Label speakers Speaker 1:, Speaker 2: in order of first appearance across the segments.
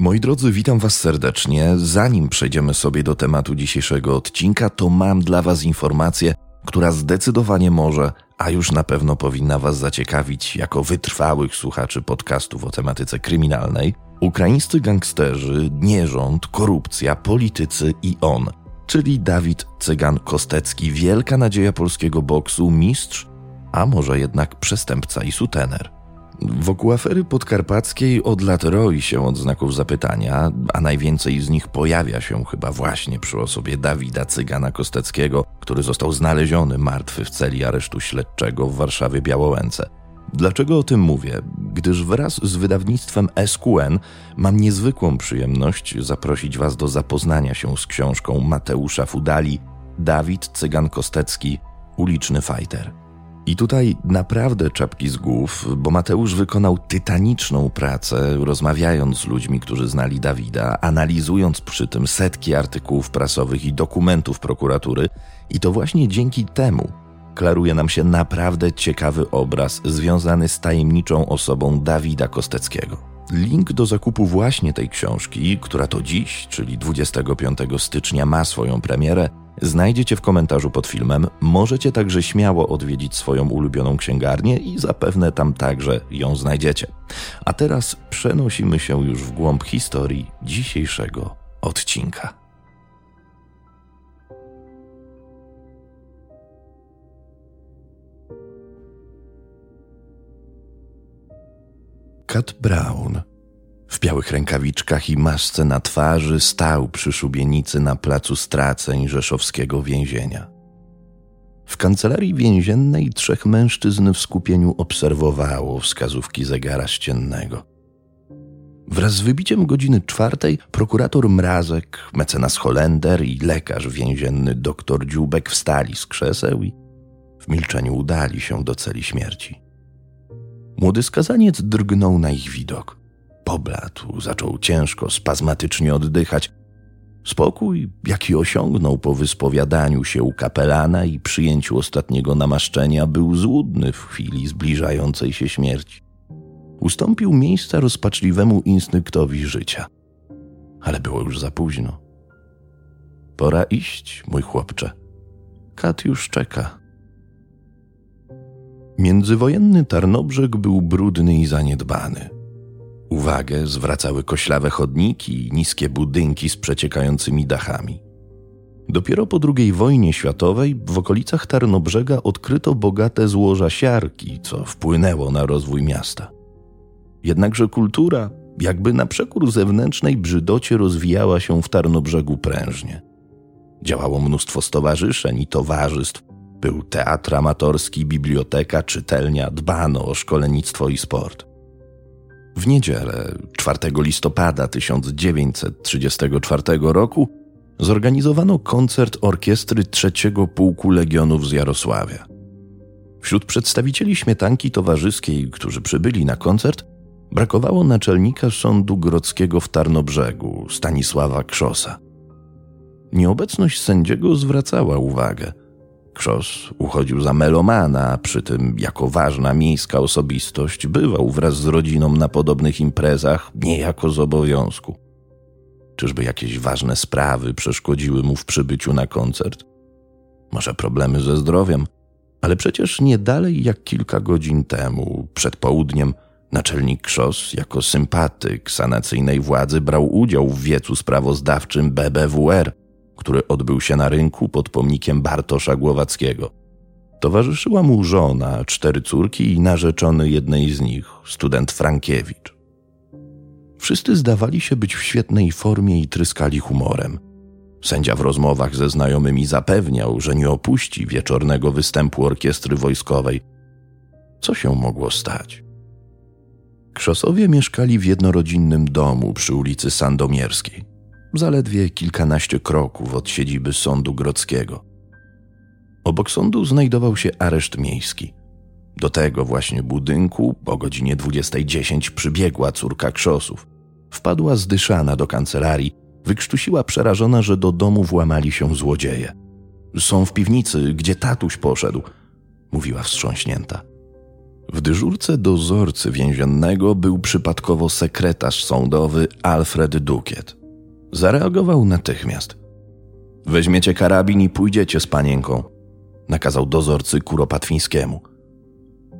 Speaker 1: Moi drodzy, witam Was serdecznie. Zanim przejdziemy sobie do tematu dzisiejszego odcinka, to mam dla Was informację, która zdecydowanie może, a już na pewno powinna Was zaciekawić jako wytrwałych słuchaczy podcastów o tematyce kryminalnej. Ukraińscy gangsterzy, nierząd, korupcja, politycy i on, czyli Dawid Cygan Kostecki, wielka nadzieja polskiego boksu, mistrz, a może jednak przestępca i sutener. Wokół afery podkarpackiej od lat roi się od znaków zapytania, a najwięcej z nich pojawia się chyba właśnie przy osobie Dawida Cygana Kosteckiego, który został znaleziony martwy w celi aresztu śledczego w Warszawie Białołęce. Dlaczego o tym mówię? Gdyż wraz z wydawnictwem SQN mam niezwykłą przyjemność zaprosić Was do zapoznania się z książką Mateusza Fudali Dawid Cygan Kostecki Uliczny Fighter. I tutaj naprawdę czapki z głów, bo Mateusz wykonał tytaniczną pracę, rozmawiając z ludźmi, którzy znali Dawida, analizując przy tym setki artykułów prasowych i dokumentów prokuratury, i to właśnie dzięki temu klaruje nam się naprawdę ciekawy obraz związany z tajemniczą osobą Dawida Kosteckiego. Link do zakupu właśnie tej książki, która to dziś, czyli 25 stycznia, ma swoją premierę, znajdziecie w komentarzu pod filmem. Możecie także śmiało odwiedzić swoją ulubioną księgarnię i zapewne tam także ją znajdziecie. A teraz przenosimy się już w głąb historii dzisiejszego odcinka. Cat Brown w białych rękawiczkach i masce na twarzy stał przy szubienicy na placu straceń rzeszowskiego więzienia. W kancelarii więziennej trzech mężczyzn w skupieniu obserwowało wskazówki zegara ściennego. Wraz z wybiciem godziny czwartej prokurator Mrazek, mecenas Holender i lekarz więzienny dr Dziubek wstali z krzeseł i w milczeniu udali się do celi śmierci. Młody skazaniec drgnął na ich widok. Pobladł, zaczął ciężko, spazmatycznie oddychać. Spokój, jaki osiągnął po wyspowiadaniu się u kapelana i przyjęciu ostatniego namaszczenia, był złudny w chwili zbliżającej się śmierci. Ustąpił miejsca rozpaczliwemu instynktowi życia. Ale było już za późno. Pora iść, mój chłopcze. Kat już czeka. Międzywojenny Tarnobrzeg był brudny i zaniedbany. Uwagę zwracały koślawe chodniki i niskie budynki z przeciekającymi dachami. Dopiero po II wojnie światowej w okolicach Tarnobrzega odkryto bogate złoża siarki, co wpłynęło na rozwój miasta. Jednakże kultura, jakby na przekór zewnętrznej brzydocie, rozwijała się w Tarnobrzegu prężnie. Działało mnóstwo stowarzyszeń i towarzystw, był teatr amatorski, biblioteka, czytelnia, dbano o szkolennictwo i sport. W niedzielę 4 listopada 1934 roku zorganizowano koncert orkiestry trzeciego Pułku Legionów z Jarosławia. Wśród przedstawicieli śmietanki towarzyskiej, którzy przybyli na koncert, brakowało naczelnika sądu grodzkiego w Tarnobrzegu, Stanisława Krzosa. Nieobecność sędziego zwracała uwagę – Krzos uchodził za melomana, przy tym jako ważna miejska osobistość bywał wraz z rodziną na podobnych imprezach, niejako z obowiązku. Czyżby jakieś ważne sprawy przeszkodziły mu w przybyciu na koncert? Może problemy ze zdrowiem? Ale przecież nie dalej jak kilka godzin temu, przed południem, naczelnik Krzos jako sympatyk sanacyjnej władzy brał udział w wiecu sprawozdawczym BBWR – który odbył się na rynku pod pomnikiem Bartosza Głowackiego. Towarzyszyła mu żona, cztery córki i narzeczony jednej z nich, student Frankiewicz. Wszyscy zdawali się być w świetnej formie i tryskali humorem. Sędzia w rozmowach ze znajomymi zapewniał, że nie opuści wieczornego występu orkiestry wojskowej. Co się mogło stać? Krzosowie mieszkali w jednorodzinnym domu przy ulicy Sandomierskiej zaledwie kilkanaście kroków od siedziby sądu grodzkiego. Obok sądu znajdował się areszt miejski. Do tego właśnie budynku o godzinie 20.10 przybiegła córka Krzosów. Wpadła zdyszana do kancelarii, wykrztusiła przerażona, że do domu włamali się złodzieje. Są w piwnicy, gdzie tatuś poszedł, mówiła wstrząśnięta. W dyżurce dozorcy więziennego był przypadkowo sekretarz sądowy Alfred Dukiet. Zareagował natychmiast. Weźmiecie karabin i pójdziecie z panienką, nakazał dozorcy Kuropatwińskiemu.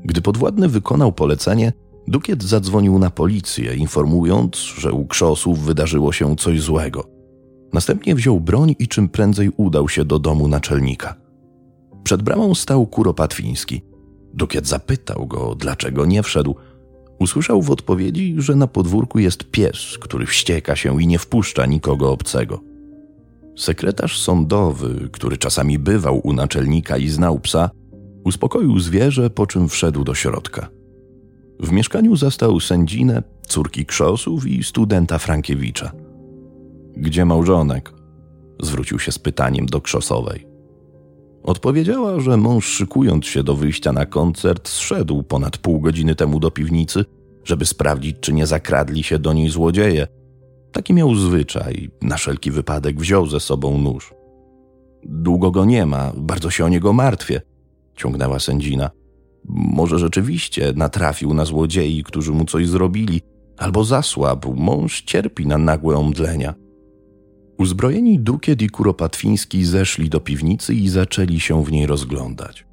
Speaker 1: Gdy podwładny wykonał polecenie, Dukiet zadzwonił na policję, informując, że u krzosów wydarzyło się coś złego. Następnie wziął broń i czym prędzej udał się do domu naczelnika. Przed bramą stał Kuropatwiński. Dukiet zapytał go, dlaczego nie wszedł. Usłyszał w odpowiedzi, że na podwórku jest pies, który wścieka się i nie wpuszcza nikogo obcego. Sekretarz sądowy, który czasami bywał u naczelnika i znał psa, uspokoił zwierzę, po czym wszedł do środka. W mieszkaniu zastał sędzinę, córki Krzosów i studenta Frankiewicza. Gdzie małżonek? Zwrócił się z pytaniem do Krzosowej. Odpowiedziała, że mąż szykując się do wyjścia na koncert, zszedł ponad pół godziny temu do piwnicy, żeby sprawdzić, czy nie zakradli się do niej złodzieje. Taki miał zwyczaj, na wszelki wypadek wziął ze sobą nóż. Długo go nie ma, bardzo się o niego martwię, ciągnęła sędzina. Może rzeczywiście natrafił na złodziei, którzy mu coś zrobili, albo zasłabł, mąż cierpi na nagłe omdlenia. Uzbrojeni Dukiet i Kuropatwiński zeszli do piwnicy i zaczęli się w niej rozglądać.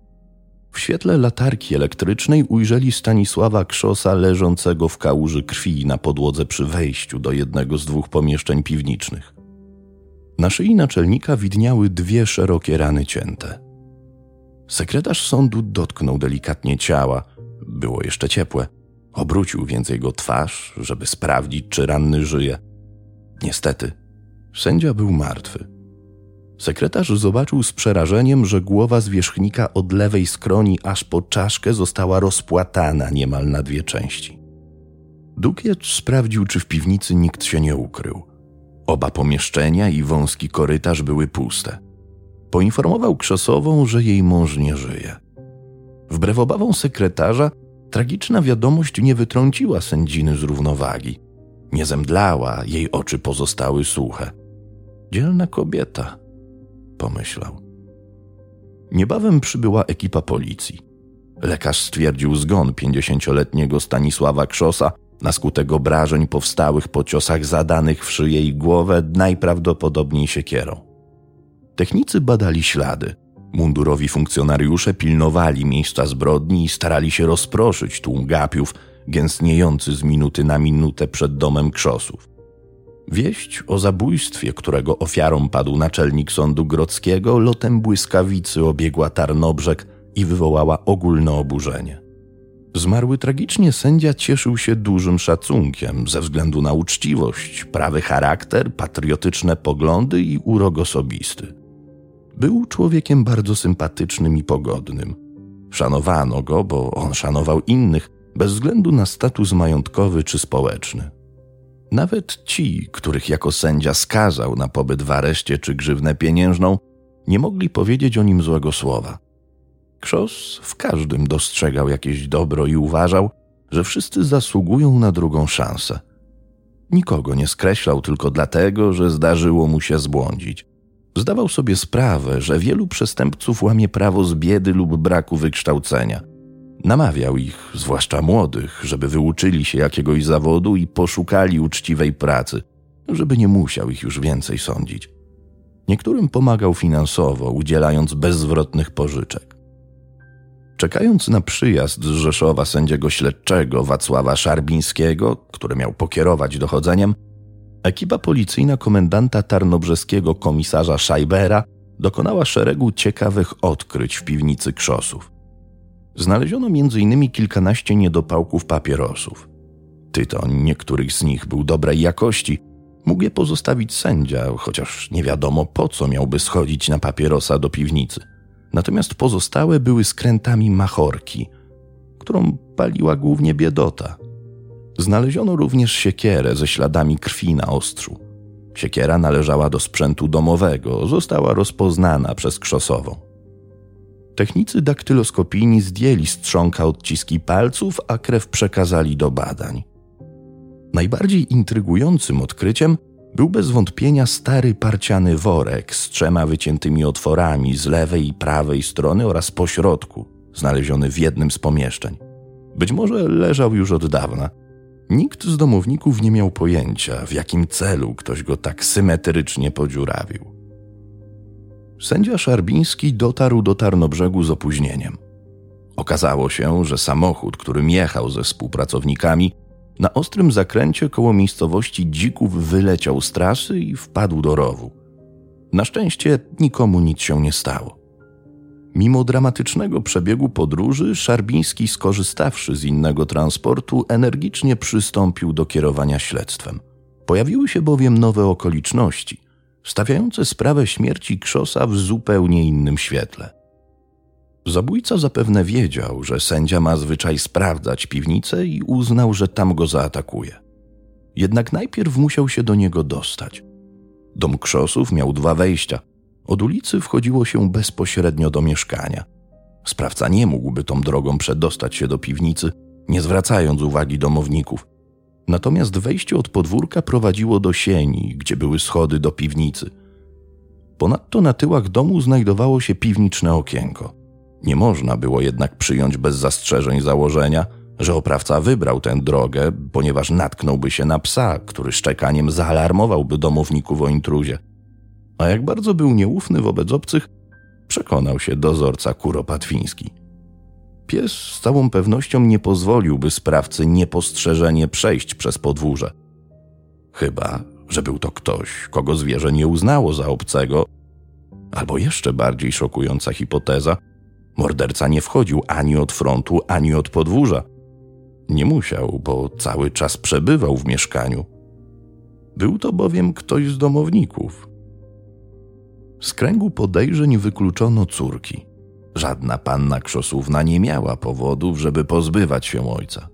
Speaker 1: W świetle latarki elektrycznej ujrzeli Stanisława Krzosa leżącego w kałuży krwi na podłodze przy wejściu do jednego z dwóch pomieszczeń piwniczych. Na szyi naczelnika widniały dwie szerokie rany cięte. Sekretarz sądu dotknął delikatnie ciała, było jeszcze ciepłe. Obrócił więc jego twarz, żeby sprawdzić, czy ranny żyje. Niestety, sędzia był martwy. Sekretarz zobaczył z przerażeniem, że głowa zwierzchnika od lewej skroni aż po czaszkę została rozpłatana niemal na dwie części. Dukiet sprawdził, czy w piwnicy nikt się nie ukrył. Oba pomieszczenia i wąski korytarz były puste. Poinformował Krzesową, że jej mąż nie żyje. Wbrew obawom sekretarza, tragiczna wiadomość nie wytrąciła sędziny z równowagi. Nie zemdlała, jej oczy pozostały suche. Dzielna kobieta, pomyślał. Niebawem przybyła ekipa policji. Lekarz stwierdził zgon pięćdziesięcioletniego Stanisława Krzosa na skutek obrażeń powstałych po ciosach zadanych w szyję i głowę najprawdopodobniej siekierą. Technicy badali ślady. Mundurowi funkcjonariusze pilnowali miejsca zbrodni i starali się rozproszyć tłum gapiów gęstniejący z minuty na minutę przed domem Krzosów. Wieść o zabójstwie, którego ofiarą padł naczelnik sądu grodzkiego, lotem błyskawicy obiegła Tarnobrzeg i wywołała ogólne oburzenie. Zmarły tragicznie sędzia cieszył się dużym szacunkiem ze względu na uczciwość, prawy charakter, patriotyczne poglądy i urok osobisty. Był człowiekiem bardzo sympatycznym i pogodnym. Szanowano go, bo on szanował innych, bez względu na status majątkowy czy społeczny. Nawet ci, których jako sędzia skazał na pobyt w areszcie czy grzywnę pieniężną, nie mogli powiedzieć o nim złego słowa. Krzos w każdym dostrzegał jakieś dobro i uważał, że wszyscy zasługują na drugą szansę. Nikogo nie skreślał tylko dlatego, że zdarzyło mu się zbłądzić. Zdawał sobie sprawę, że wielu przestępców łamie prawo z biedy lub braku wykształcenia – Namawiał ich, zwłaszcza młodych, żeby wyuczyli się jakiegoś zawodu i poszukali uczciwej pracy, żeby nie musiał ich już więcej sądzić. Niektórym pomagał finansowo, udzielając bezzwrotnych pożyczek. Czekając na przyjazd z Rzeszowa sędziego śledczego Wacława Szarbińskiego, który miał pokierować dochodzeniem, ekipa policyjna komendanta tarnobrzeskiego komisarza Szajbera dokonała szeregu ciekawych odkryć w piwnicy Krzosów. Znaleziono m.in. kilkanaście niedopałków papierosów. Tytoń niektórych z nich był dobrej jakości, mógł je pozostawić sędzia, chociaż nie wiadomo po co miałby schodzić na papierosa do piwnicy. Natomiast pozostałe były skrętami machorki, którą paliła głównie biedota. Znaleziono również siekierę ze śladami krwi na ostrzu. Siekiera należała do sprzętu domowego, została rozpoznana przez krzosową. Technicy daktyloskopijni zdjęli z trzonka odciski palców, a krew przekazali do badań. Najbardziej intrygującym odkryciem był bez wątpienia stary parciany worek z trzema wyciętymi otworami z lewej i prawej strony oraz pośrodku, znaleziony w jednym z pomieszczeń. Być może leżał już od dawna. Nikt z domowników nie miał pojęcia, w jakim celu ktoś go tak symetrycznie podziurawił. Sędzia Szarbiński dotarł do Tarnobrzegu z opóźnieniem. Okazało się, że samochód, którym jechał ze współpracownikami, na ostrym zakręcie koło miejscowości Dzików wyleciał z trasy i wpadł do rowu. Na szczęście nikomu nic się nie stało. Mimo dramatycznego przebiegu podróży, Szarbiński, skorzystawszy z innego transportu, energicznie przystąpił do kierowania śledztwem. Pojawiły się bowiem nowe okoliczności, stawiające sprawę śmierci Krzosa w zupełnie innym świetle. Zabójca zapewne wiedział, że sędzia ma zwyczaj sprawdzać piwnicę i uznał, że tam go zaatakuje. Jednak najpierw musiał się do niego dostać. Dom Krzosów miał dwa wejścia. Od ulicy wchodziło się bezpośrednio do mieszkania. Sprawca nie mógłby tą drogą przedostać się do piwnicy, nie zwracając uwagi domowników. Natomiast wejście od podwórka prowadziło do sieni, gdzie były schody do piwnicy. Ponadto na tyłach domu znajdowało się piwniczne okienko. Nie można było jednak przyjąć bez zastrzeżeń założenia, że oprawca wybrał tę drogę, ponieważ natknąłby się na psa, który szczekaniem zaalarmowałby domowników o intruzie. A jak bardzo był nieufny wobec obcych, przekonał się dozorca Kuropatwiński. Pies z całą pewnością nie pozwoliłby sprawcy niepostrzeżenie przejść przez podwórze. Chyba, że był to ktoś, kogo zwierzę nie uznało za obcego, albo jeszcze bardziej szokująca hipoteza, morderca nie wchodził ani od frontu, ani od podwórza. Nie musiał, bo cały czas przebywał w mieszkaniu. Był to bowiem ktoś z domowników. Z kręgu podejrzeń wykluczono córki. Żadna panna krzosówna nie miała powodów, żeby pozbywać się ojca.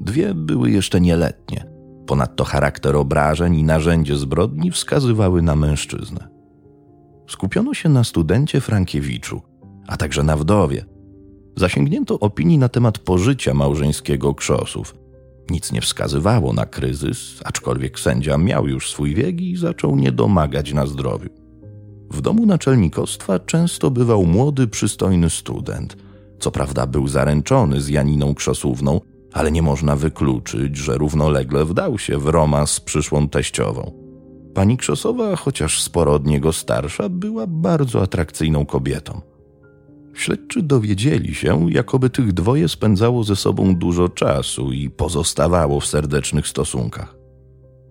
Speaker 1: Dwie były jeszcze nieletnie. Ponadto charakter obrażeń i narzędzie zbrodni wskazywały na mężczyznę. Skupiono się na studencie Frankiewiczu, a także na wdowie. Zasięgnięto opinii na temat pożycia małżeńskiego krzosów. Nic nie wskazywało na kryzys, aczkolwiek sędzia miał już swój wiek i zaczął nie domagać na zdrowiu. W domu naczelnikostwa często bywał młody, przystojny student. Co prawda był zaręczony z Janiną Krzosówną, ale nie można wykluczyć, że równolegle wdał się w romans z przyszłą teściową. Pani Krzosowa, chociaż sporo od niego starsza, była bardzo atrakcyjną kobietą. Śledczy dowiedzieli się, jakoby tych dwoje spędzało ze sobą dużo czasu i pozostawało w serdecznych stosunkach.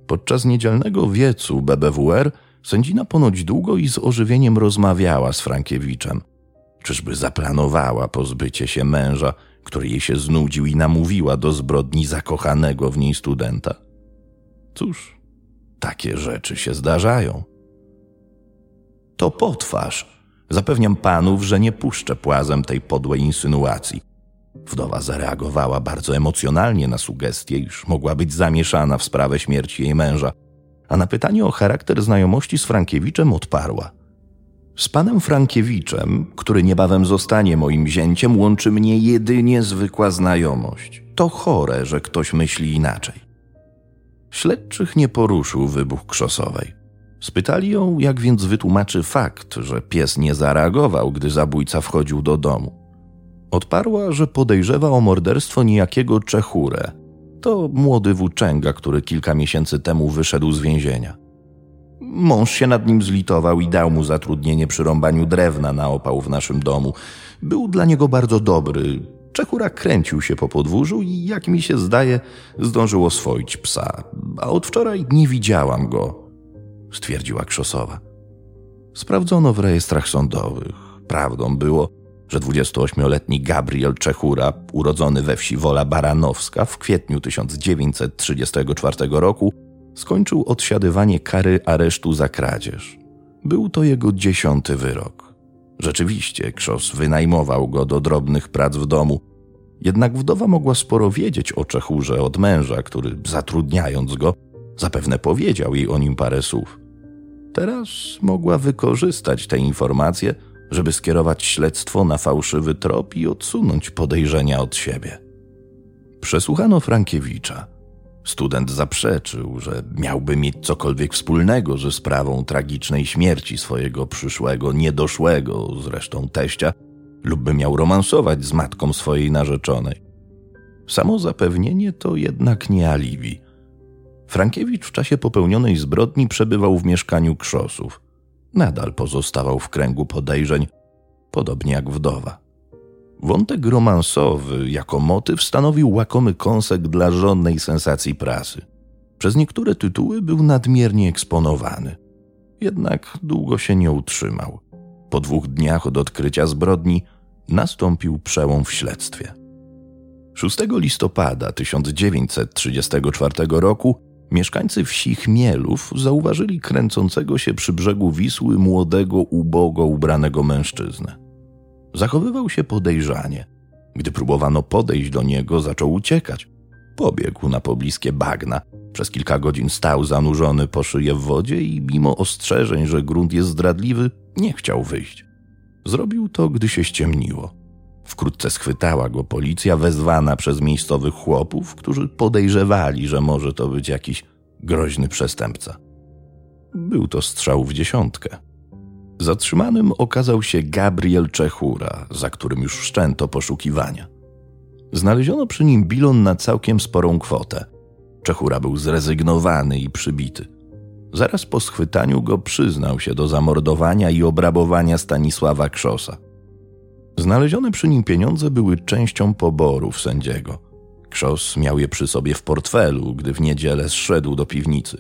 Speaker 1: Podczas niedzielnego wiecu BBWR Sędzina ponoć długo i z ożywieniem rozmawiała z Frankiewiczem. Czyżby zaplanowała pozbycie się męża, który jej się znudził i namówiła do zbrodni zakochanego w niej studenta? Cóż, takie rzeczy się zdarzają. To potwarz. Zapewniam panów, że nie puszczę płazem tej podłej insynuacji. Wdowa zareagowała bardzo emocjonalnie na sugestię, iż mogła być zamieszana w sprawę śmierci jej męża – a na pytanie o charakter znajomości z Frankiewiczem odparła. Z panem Frankiewiczem, który niebawem zostanie moim zięciem, łączy mnie jedynie zwykła znajomość. To chore, że ktoś myśli inaczej. Śledczych nie poruszył wybuch krzosowej. Spytali ją, jak więc wytłumaczy fakt, że pies nie zareagował, gdy zabójca wchodził do domu. Odparła, że podejrzewa o morderstwo niejakiego Czechurę, to młody włóczęga, który kilka miesięcy temu wyszedł z więzienia. Mąż się nad nim zlitował i dał mu zatrudnienie przy rąbaniu drewna na opał w naszym domu. Był dla niego bardzo dobry. Czechura kręcił się po podwórzu i, jak mi się zdaje, zdążył oswoić psa. A od wczoraj nie widziałam go, stwierdziła Krzosowa. Sprawdzono w rejestrach sądowych. Prawdą było, że 28-letni Gabriel Czechura, urodzony we wsi Wola Baranowska w kwietniu 1934 roku, skończył odsiadywanie kary aresztu za kradzież. Był to jego dziesiąty wyrok. Rzeczywiście, Krzos wynajmował go do drobnych prac w domu, jednak wdowa mogła sporo wiedzieć o Czechurze od męża, który zatrudniając go, zapewne powiedział jej o nim parę słów. Teraz mogła wykorzystać te informacje, żeby skierować śledztwo na fałszywy trop i odsunąć podejrzenia od siebie. Przesłuchano Frankiewicza. Student zaprzeczył, że miałby mieć cokolwiek wspólnego ze sprawą tragicznej śmierci swojego przyszłego, niedoszłego zresztą teścia, lub by miał romansować z matką swojej narzeczonej. Samo zapewnienie to jednak nie alibi. Frankiewicz w czasie popełnionej zbrodni przebywał w mieszkaniu Krzosów. Nadal pozostawał w kręgu podejrzeń, podobnie jak wdowa. Wątek romansowy jako motyw stanowił łakomy kąsek dla żądnej sensacji prasy. Przez niektóre tytuły był nadmiernie eksponowany. Jednak długo się nie utrzymał. Po dwóch dniach od odkrycia zbrodni nastąpił przełom w śledztwie. 6 listopada 1934 roku mieszkańcy wsi Chmielów zauważyli kręcącego się przy brzegu Wisły młodego, ubogo ubranego mężczyznę. Zachowywał się podejrzanie. Gdy próbowano podejść do niego, zaczął uciekać. Pobiegł na pobliskie bagna. Przez kilka godzin stał zanurzony po szyję w wodzie i mimo ostrzeżeń, że grunt jest zdradliwy, nie chciał wyjść. Zrobił to, gdy się ściemniło. Wkrótce schwytała go policja wezwana przez miejscowych chłopów, którzy podejrzewali, że może to być jakiś groźny przestępca. Był to strzał w dziesiątkę. Zatrzymanym okazał się Gabriel Czechura, za którym już wszczęto poszukiwania. Znaleziono przy nim bilon na całkiem sporą kwotę. Czechura był zrezygnowany i przybity. Zaraz po schwytaniu go przyznał się do zamordowania i obrabowania Stanisława Krzosa. Znalezione przy nim pieniądze były częścią poborów sędziego. Krzos miał je przy sobie w portfelu, gdy w niedzielę zszedł do piwnicy.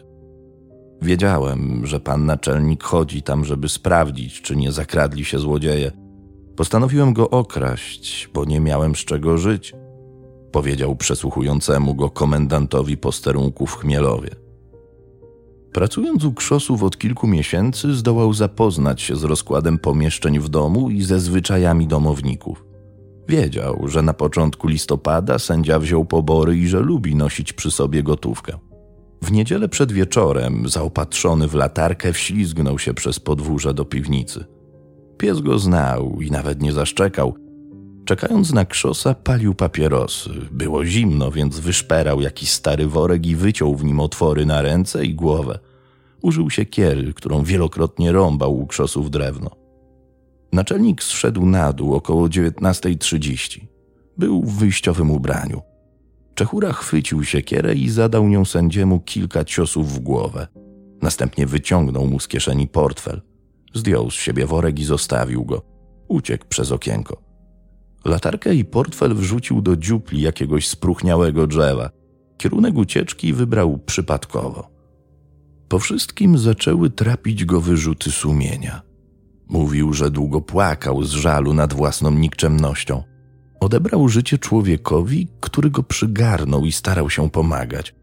Speaker 1: Wiedziałem, że pan naczelnik chodzi tam, żeby sprawdzić, czy nie zakradli się złodzieje. Postanowiłem go okraść, bo nie miałem z czego żyć, powiedział przesłuchującemu go komendantowi posterunku w Chmielowie. Pracując u krzosów od kilku miesięcy, zdołał zapoznać się z rozkładem pomieszczeń w domu i ze zwyczajami domowników. Wiedział, że na początku listopada sędzia wziął pobory i że lubi nosić przy sobie gotówkę. W niedzielę przed wieczorem, zaopatrzony w latarkę, wślizgnął się przez podwórze do piwnicy. Pies go znał i nawet nie zaszczekał. Czekając na krzosa, palił papierosy. Było zimno, więc wyszperał jakiś stary worek i wyciął w nim otwory na ręce i głowę. Użył siekiery, którą wielokrotnie rąbał u krzosów drewno. Naczelnik zszedł na dół około 19.30. Był w wyjściowym ubraniu. Czechura chwycił siekierę i zadał nią sędziemu kilka ciosów w głowę. Następnie wyciągnął mu z kieszeni portfel. Zdjął z siebie worek i zostawił go. Uciekł przez okienko. Latarkę i portfel wrzucił do dziupli jakiegoś spruchniałego drzewa. Kierunek ucieczki wybrał przypadkowo. Po wszystkim zaczęły trapić go wyrzuty sumienia. Mówił, że długo płakał z żalu nad własną nikczemnością. Odebrał życie człowiekowi, który go przygarnął i starał się pomagać.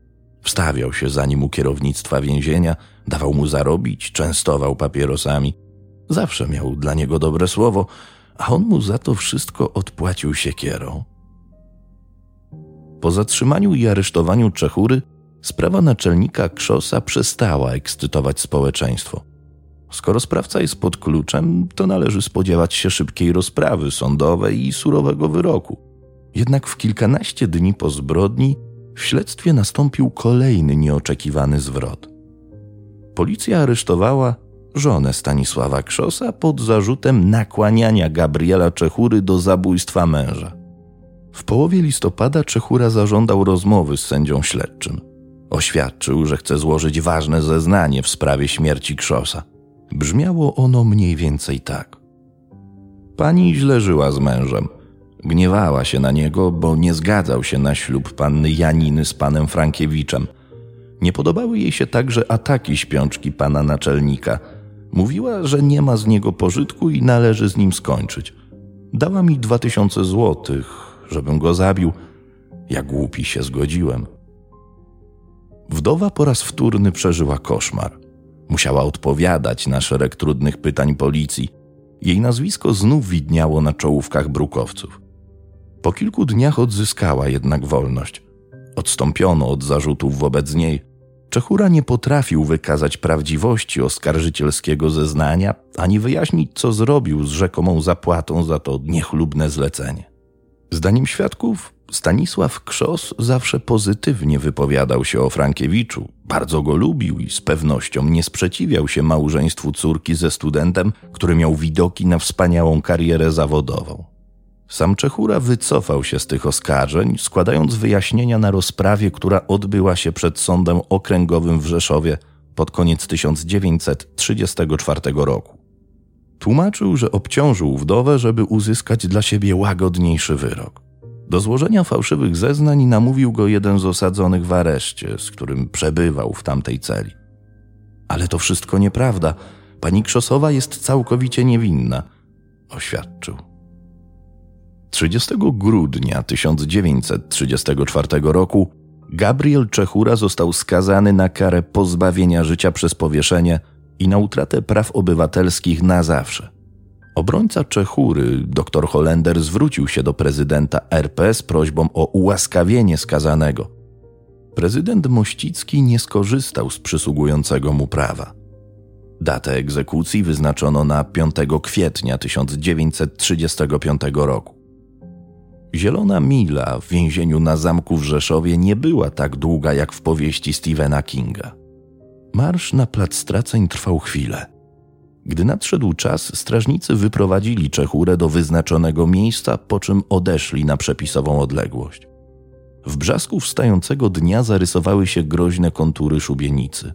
Speaker 1: Wstawiał się za nim u kierownictwa więzienia, dawał mu zarobić, częstował papierosami. Zawsze miał dla niego dobre słowo, a on mu za to wszystko odpłacił siekierą. Po zatrzymaniu i aresztowaniu Czechury sprawa naczelnika Krzosa przestała ekscytować społeczeństwo. Skoro sprawca jest pod kluczem, to należy spodziewać się szybkiej rozprawy sądowej i surowego wyroku. Jednak w kilkanaście dni po zbrodni w śledztwie nastąpił kolejny nieoczekiwany zwrot. Policja aresztowała żonę Stanisława Krzosa pod zarzutem nakłaniania Gabriela Czechury do zabójstwa męża. W połowie listopada Czechura zażądał rozmowy z sędzią śledczym. Oświadczył, że chce złożyć ważne zeznanie w sprawie śmierci Krzosa. Brzmiało ono mniej więcej tak. Pani źle żyła z mężem. Gniewała się na niego, bo nie zgadzał się na ślub panny Janiny z panem Frankiewiczem. Nie podobały jej się także ataki śpiączki pana naczelnika. Mówiła, że nie ma z niego pożytku i należy z nim skończyć. Dała mi dwa tysiące złotych, żebym go zabił. Ja głupi się zgodziłem. Wdowa po raz wtórny przeżyła koszmar. Musiała odpowiadać na szereg trudnych pytań policji. Jej nazwisko znów widniało na czołówkach brukowców. Po kilku dniach odzyskała jednak wolność. Odstąpiono od zarzutów wobec niej. Czechura nie potrafił wykazać prawdziwości oskarżycielskiego zeznania, ani wyjaśnić, co zrobił z rzekomą zapłatą za to niechlubne zlecenie. Zdaniem świadków, Stanisław Krzos zawsze pozytywnie wypowiadał się o Frankiewiczu, bardzo go lubił i z pewnością nie sprzeciwiał się małżeństwu córki ze studentem, który miał widoki na wspaniałą karierę zawodową. Sam Czechura wycofał się z tych oskarżeń, składając wyjaśnienia na rozprawie, która odbyła się przed Sądem Okręgowym w Rzeszowie pod koniec 1934 roku. Tłumaczył, że obciążył wdowę, żeby uzyskać dla siebie łagodniejszy wyrok. Do złożenia fałszywych zeznań namówił go jeden z osadzonych w areszcie, z którym przebywał w tamtej celi. Ale to wszystko nieprawda. Pani Krzosowa jest całkowicie niewinna, oświadczył. 30 grudnia 1934 roku Gabriel Czechura został skazany na karę pozbawienia życia przez powieszenie i na utratę praw obywatelskich na zawsze. Obrońca Czechury, dr Holender, zwrócił się do prezydenta RP z prośbą o ułaskawienie skazanego. Prezydent Mościcki nie skorzystał z przysługującego mu prawa. Datę egzekucji wyznaczono na 5 kwietnia 1935 roku. Zielona mila w więzieniu na zamku w Rzeszowie nie była tak długa jak w powieści Stephena Kinga. Marsz na plac straceń trwał chwilę. Gdy nadszedł czas, strażnicy wyprowadzili Czechurę do wyznaczonego miejsca, po czym odeszli na przepisową odległość. W brzasku wstającego dnia zarysowały się groźne kontury szubienicy.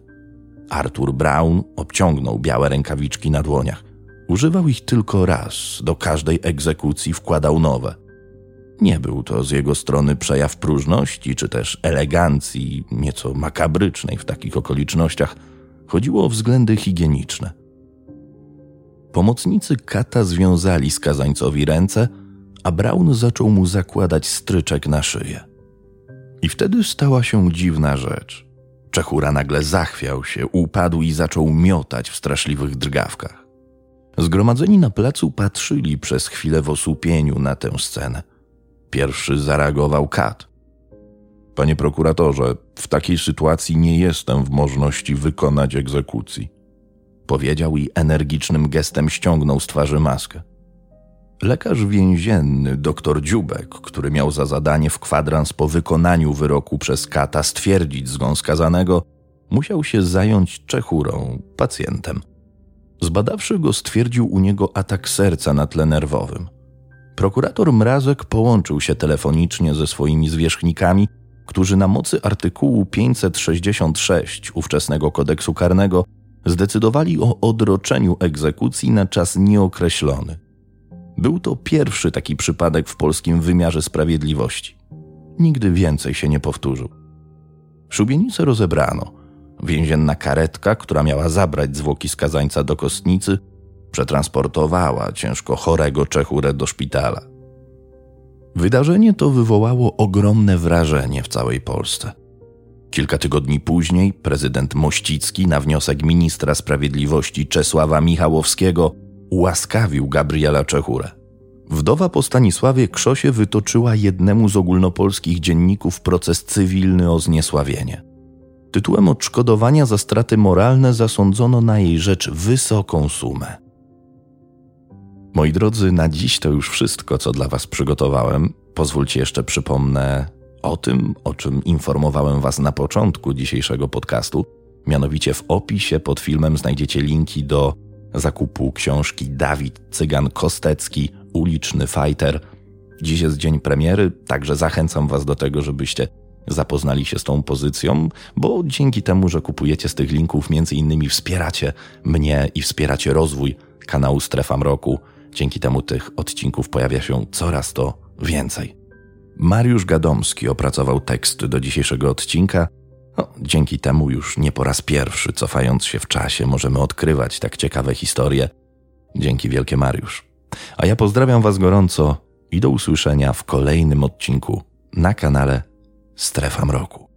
Speaker 1: Arthur Brown obciągnął białe rękawiczki na dłoniach. Używał ich tylko raz, do każdej egzekucji wkładał nowe – nie był to z jego strony przejaw próżności czy też elegancji, nieco makabrycznej w takich okolicznościach. Chodziło o względy higieniczne. Pomocnicy kata związali skazańcowi ręce, a Brown zaczął mu zakładać stryczek na szyję. I wtedy stała się dziwna rzecz. Czechura nagle zachwiał się, upadł i zaczął miotać w straszliwych drgawkach. Zgromadzeni na placu patrzyli przez chwilę w osłupieniu na tę scenę. Pierwszy zareagował Kat. Panie prokuratorze, w takiej sytuacji nie jestem w możności wykonać egzekucji. Powiedział i energicznym gestem ściągnął z twarzy maskę. Lekarz więzienny, dr Dziubek, który miał za zadanie w kwadrans po wykonaniu wyroku przez Kata stwierdzić zgon skazanego, musiał się zająć Czechurą, pacjentem. Zbadawszy go, stwierdził u niego atak serca na tle nerwowym. Prokurator Mrazek połączył się telefonicznie ze swoimi zwierzchnikami, którzy na mocy artykułu 566 ówczesnego kodeksu karnego zdecydowali o odroczeniu egzekucji na czas nieokreślony. Był to pierwszy taki przypadek w polskim wymiarze sprawiedliwości. Nigdy więcej się nie powtórzył. Szubienicę rozebrano. Więzienna karetka, która miała zabrać zwłoki skazańca do kostnicy, przetransportowała ciężko chorego Czechurę do szpitala. Wydarzenie to wywołało ogromne wrażenie w całej Polsce. Kilka tygodni później prezydent Mościcki na wniosek ministra sprawiedliwości Czesława Michałowskiego ułaskawił Gabriela Czechurę. Wdowa po Stanisławie Krzosie wytoczyła jednemu z ogólnopolskich dzienników proces cywilny o zniesławienie. Tytułem odszkodowania za straty moralne zasądzono na jej rzecz wysoką sumę. Moi drodzy, na dziś to już wszystko, co dla Was przygotowałem. Pozwólcie jeszcze przypomnę o tym, o czym informowałem Was na początku dzisiejszego podcastu. Mianowicie w opisie pod filmem znajdziecie linki do zakupu książki Dawid Cygan Kostecki, uliczny fighter. Dziś jest dzień premiery, także zachęcam Was do tego, żebyście zapoznali się z tą pozycją, bo dzięki temu, że kupujecie z tych linków, między innymi wspieracie mnie i wspieracie rozwój kanału Strefa Mroku. Dzięki temu tych odcinków pojawia się coraz to więcej. Mariusz Gadomski opracował tekst do dzisiejszego odcinka. No, dzięki temu już nie po raz pierwszy, cofając się w czasie, możemy odkrywać tak ciekawe historie. Dzięki wielkie Mariusz. A ja pozdrawiam Was gorąco i do usłyszenia w kolejnym odcinku na kanale Strefa Mroku.